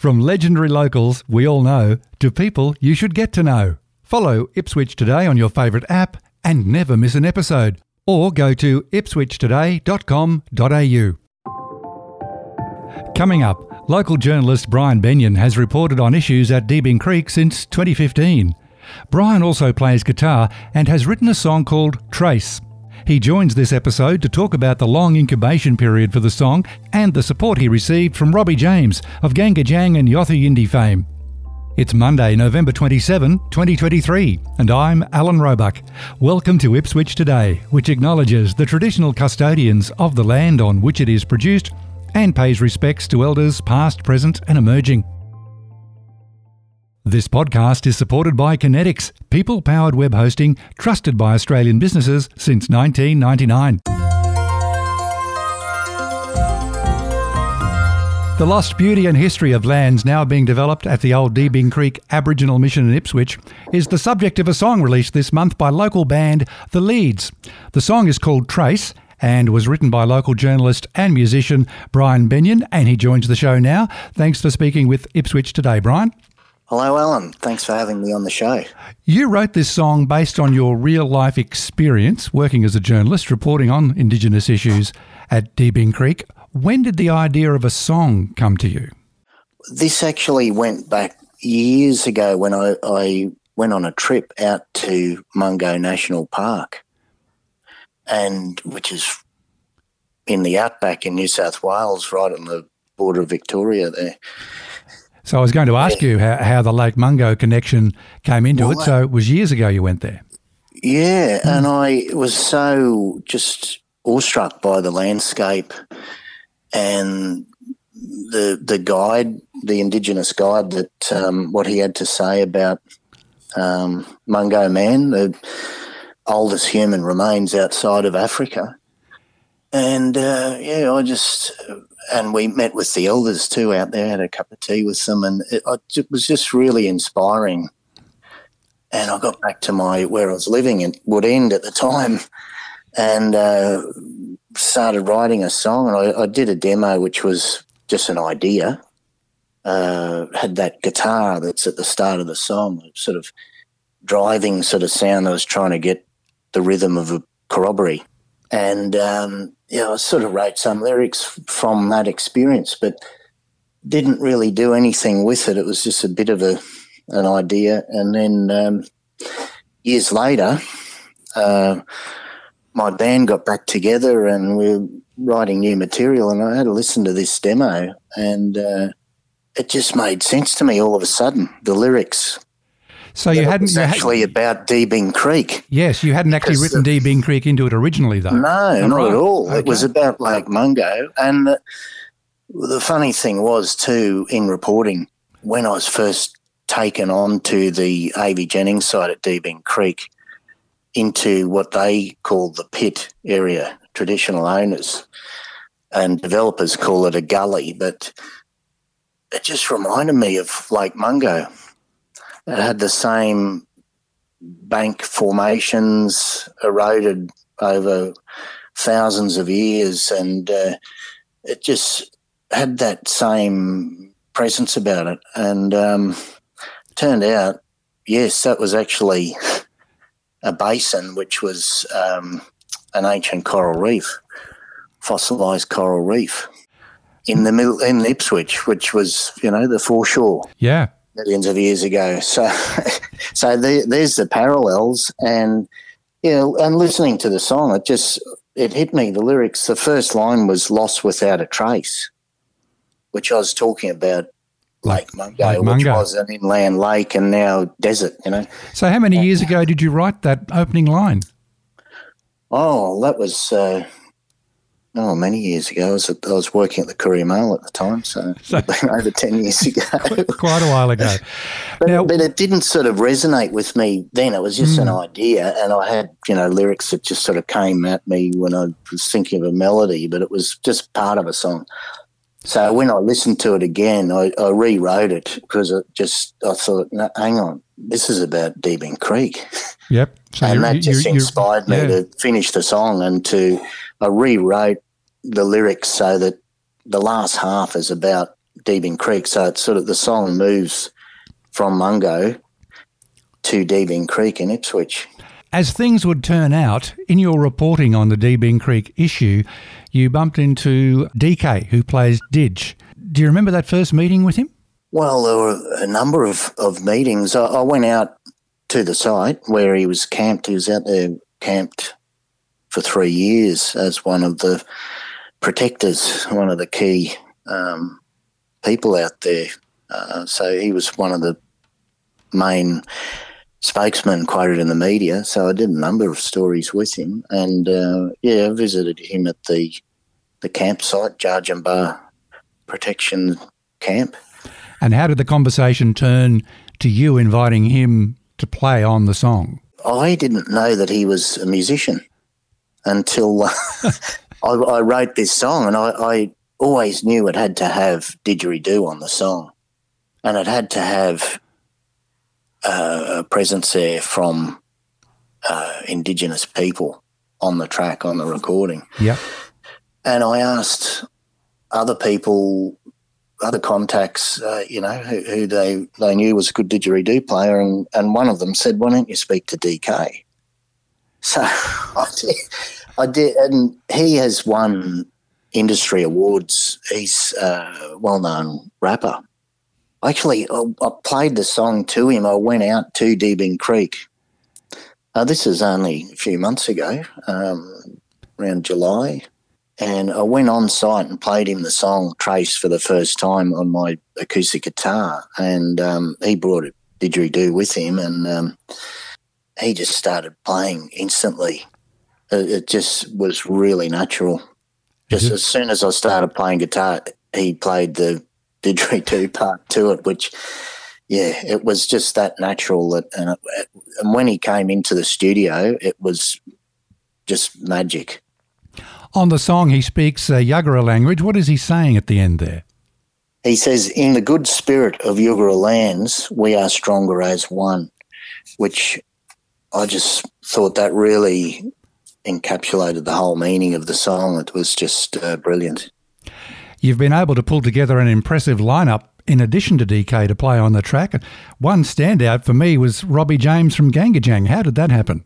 From legendary locals we all know to people you should get to know. Follow Ipswich Today on your favourite app and never miss an episode. Or go to ipswichtoday.com.au. Coming up, local journalist Brian Bennion has reported on issues at Deebing Creek since 2015. Brian also plays guitar and has written a song called Trace. He joins this episode to talk about the long incubation period for the song and the support he received from Robbie James of GANGgajang and Yothu Yindi fame. It's Monday, November 27, 2023, and I'm Alan Roebuck. Welcome to Ipswich Today, which acknowledges the traditional custodians of the land on which it is produced and pays respects to elders past, present, and emerging. This podcast is supported by Kinetics, people powered web hosting trusted by Australian businesses since 1999. The lost beauty and history of lands now being developed at the old Deebing Creek Aboriginal Mission in Ipswich is the subject of a song released this month by local band The Leads. The song is called Trace and was written by local journalist and musician Brian Bennion, and he joins the show now. Thanks for speaking with Ipswich today, Brian. Hello, Alan. Thanks for having me on the show. You wrote this song based on your real life experience working as a journalist, reporting on Indigenous issues at Deebing Creek. When did the idea of a song come to you? This actually went back years ago when I, I went on a trip out to Mungo National Park, and which is in the outback in New South Wales, right on the border of Victoria there. So I was going to ask you how, how, the Lake Mungo connection came into well, it. So it was years ago you went there. Yeah, mm. and I was so just awestruck by the landscape and the the guide, the Indigenous guide, that um, what he had to say about um, Mungo Man, the oldest human remains outside of Africa. And uh, yeah, I just and we met with the elders too out there, had a cup of tea with them, and it, it was just really inspiring. And I got back to my where I was living in Woodend at the time, and uh, started writing a song. And I, I, did a demo, which was just an idea. Uh, had that guitar that's at the start of the song, sort of driving sort of sound. I was trying to get the rhythm of a corroboree. And um, yeah, I sort of wrote some lyrics from that experience, but didn't really do anything with it. It was just a bit of a an idea. And then um, years later, uh, my band got back together and we were writing new material, and I had to listen to this demo, and uh, it just made sense to me all of a sudden. The lyrics so you hadn't actually had, about Deebing Creek. Yes, you hadn't actually written the, Deebing Creek into it originally, though. No, not right. at all. Okay. It was about Lake Mungo, and the, the funny thing was too in reporting when I was first taken on to the AV Jennings site at Deebing Creek into what they call the pit area, traditional owners and developers call it a gully, but it just reminded me of Lake Mungo it had the same bank formations eroded over thousands of years, and uh, it just had that same presence about it. And um, turned out, yes, that was actually a basin, which was um, an ancient coral reef, fossilized coral reef in the middle in Ipswich, which was you know the foreshore. Yeah, millions of years ago. So, so the, there's the parallels, and you know, and listening to the song, it just it hit me. The lyrics, the first line was "Lost without a trace," which I was talking about. Lake Mungo, Lake Mungo, which was an inland lake and now desert, you know. So, how many years ago did you write that opening line? Oh, that was uh, Oh, many years ago. I was, I was working at the Courier Mail at the time, so, so over 10 years ago. quite a while ago. but, now, but, it didn't sort of resonate with me then. It was just mm. an hmm. idea, and I had, you know, lyrics that just sort of came at me when I was thinking of a melody, but it was just part of a song. So when I listened to it again, I, I rewrote it because it just, I thought, no, hang on, this is about Deebing Creek. Yep. So and that just inspired me to finish the song and to – I rewrote the lyrics so that the last half is about Deebing Creek. So it's sort of the song moves from Mungo to Deebing Creek in Ipswich. As things would turn out, in your reporting on the Deebing Creek issue, you bumped into DK, who plays Didge. Do you remember that first meeting with him? Well, there were a number of, of meetings. I, I went out to the site where he was camped. He was out there camped for three years as one of the protectors, one of the key um, people out there. Uh, so he was one of the main spokesmen quoted in the media. So I did a number of stories with him, and uh, yeah, I visited him at the the campsite, Bar Protection Camp. And how did the conversation turn to you inviting him to play on the song? I didn't know that he was a musician until uh, I, I, wrote this song, and I, I, always knew it had to have didgeridoo on the song, and it had to have uh, a presence there from uh, Indigenous people on the track on the recording. Yeah, and I asked other people other contacts, uh, you know, who, who, they they knew was a good didgeridoo player, and, and one of them said, "Why don't you speak to DK?" So I did, and he has won industry awards. He's a well-known rapper. Actually, I, played the song to him. I went out to Deebing Creek. Uh, this is only a few months ago, um, around July and I went on site and played him the song Trace for the first time on my acoustic guitar. And um, he brought a didgeridoo with him and um, he just started playing instantly. It, it just was really natural. Just mm-hmm. as soon as I started playing guitar, he played the didgeridoo part to it, which, yeah, it was just that natural. That, and, it, and when he came into the studio, it was just magic. On the song, he speaks uh, Yagara language. What is he saying at the end there? He says, In the good spirit of Yugara lands, we are stronger as one, which I just thought that really encapsulated the whole meaning of the song. It was just uh, brilliant. You've been able to pull together an impressive lineup in addition to DK to play on the track. One standout for me was Robbie James from GANGgajang. How did that happen?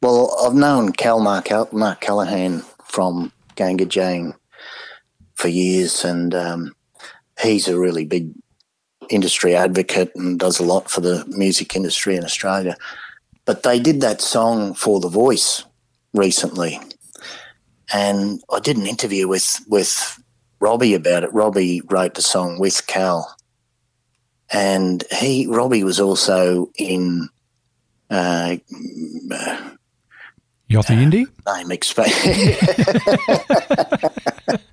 Well, I've known Cal Mark, Mark Callaghan from GANGgajang for years, and um, he's a really big industry advocate and does a lot for the music industry in Australia. But they did that song for The Voice recently, and I did an interview with with Robbie about it. Robbie wrote the song with Cal, and he Robbie was also in. Uh, Yothu Yindi? Name explain.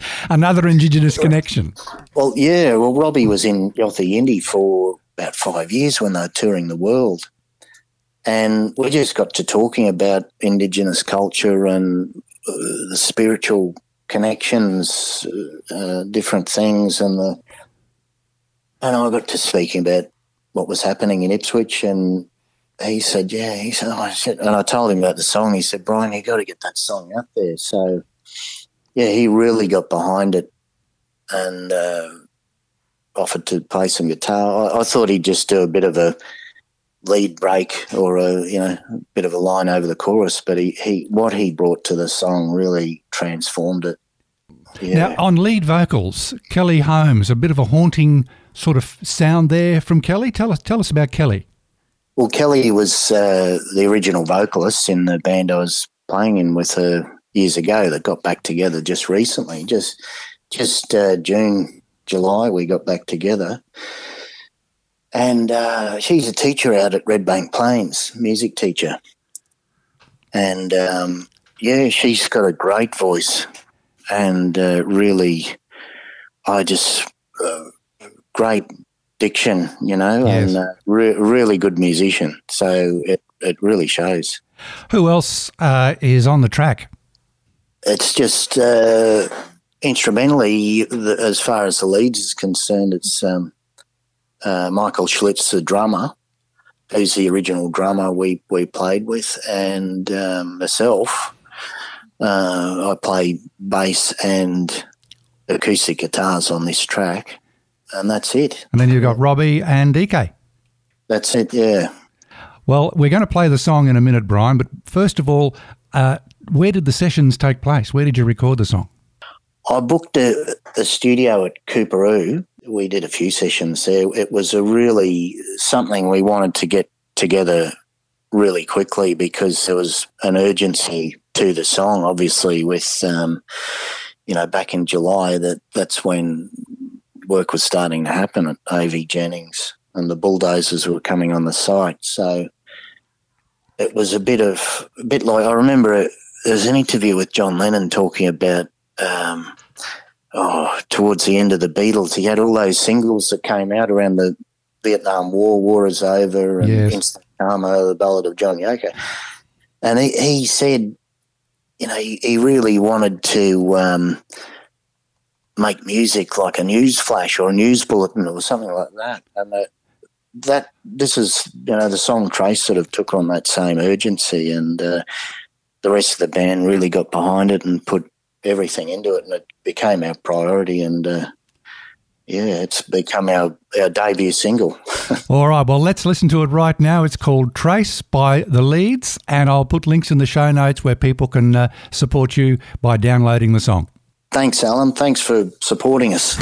Another Indigenous connection. Well, yeah. Well, Robbie was in Yothu Yindi for about five years when they were touring the world. And we just got to talking about Indigenous culture and uh, the spiritual connections, uh, different things, and the and I got to speaking about what was happening in Ipswich and he said, yeah. He said, oh, said, and I told him about the song. He said, Brian, you got to get that song out there. So, yeah, he really got behind it and uh, offered to play some guitar. I, I, thought he'd just do a bit of a lead break or a you know a bit of a line over the chorus, but he, he what he brought to the song really transformed it. Yeah. Now, on lead vocals, Kelly Holmes, a bit of a haunting sort of sound there from Kelly. Tell us, tell us about Kelly. Well, Kelly was uh, the original vocalist in the band I was playing in with her years ago that got back together just recently. Just just uh, June, July, we got back together. And uh, she's a teacher out at Redbank Plains, music teacher. And um, yeah, she's got a great voice and uh, really, I just, uh, great diction, you know, yes. and uh, re- really good musician. So it, it really shows. Who else uh, is on the track? It's just uh, instrumentally, the, as far as the leads is concerned, it's um, uh, Michael Schlitz, the drummer, who's the original drummer we, we played with, and um, myself. Uh, I play bass and acoustic guitars on this track, and that's it. And then you've got Robbie and DK. That's it, yeah. Well, we're going to play the song in a minute, Brian, but first of all, uh, where did the sessions take place? Where did you record the song? I booked a, a studio at Coorparoo. We did a few sessions there. It was a really something we wanted to get together really quickly because there was an urgency to the song. Obviously, with um, you know back in July, that that's when work was starting to happen at AV Jennings, and the bulldozers were coming on the site. So it was a bit of a bit like I remember There was an interview with John Lennon talking about. Um, oh, towards the end of the Beatles, he had all those singles that came out around the Vietnam War, War is Over, and yes. Instant Karma, the Ballad of John Yoko. And he, he said, you know, he, he really wanted to um, make music like a news flash or a news bulletin or something like that. And that, that this is, you know, the song Trace sort of took on that same urgency, and uh, the rest of the band really got behind it and put everything into it, and it became our priority. And uh, yeah, it's become our, our debut single. All right, well, let's listen to it right now. It's called Trace by The Leads, and I'll put links in the show notes where people can uh, support you by downloading the song. Thanks, Alan. Thanks for supporting us.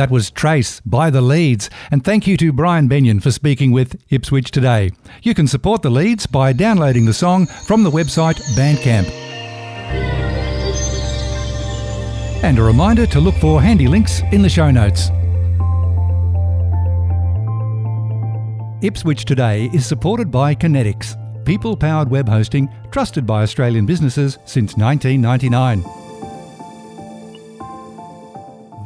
That was Trace by the Leads. And thank you to Brian Bennion for speaking with Ipswich today. You can support the Leads by downloading the song from the website Bandcamp. And a reminder to look for handy links in the show notes. Ipswich Today is supported by Kinetics, people powered web hosting trusted by Australian businesses since 1999.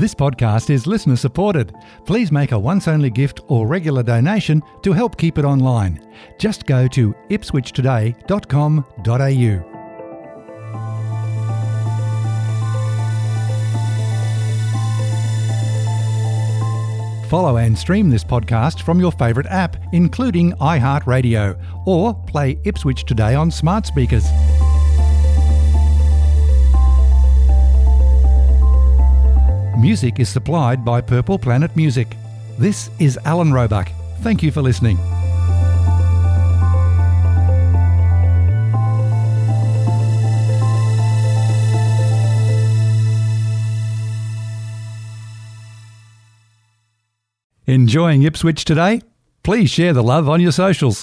This podcast is listener supported. Please make a once only gift or regular donation to help keep it online. Just go to ipswichtoday.com.au. Follow and stream this podcast from your favourite app, including iHeartRadio, or play Ipswich Today on smart speakers. Music is supplied by Purple Planet Music. This is Alan Roebuck. Thank you for listening. Enjoying Ipswich today? Please share the love on your socials.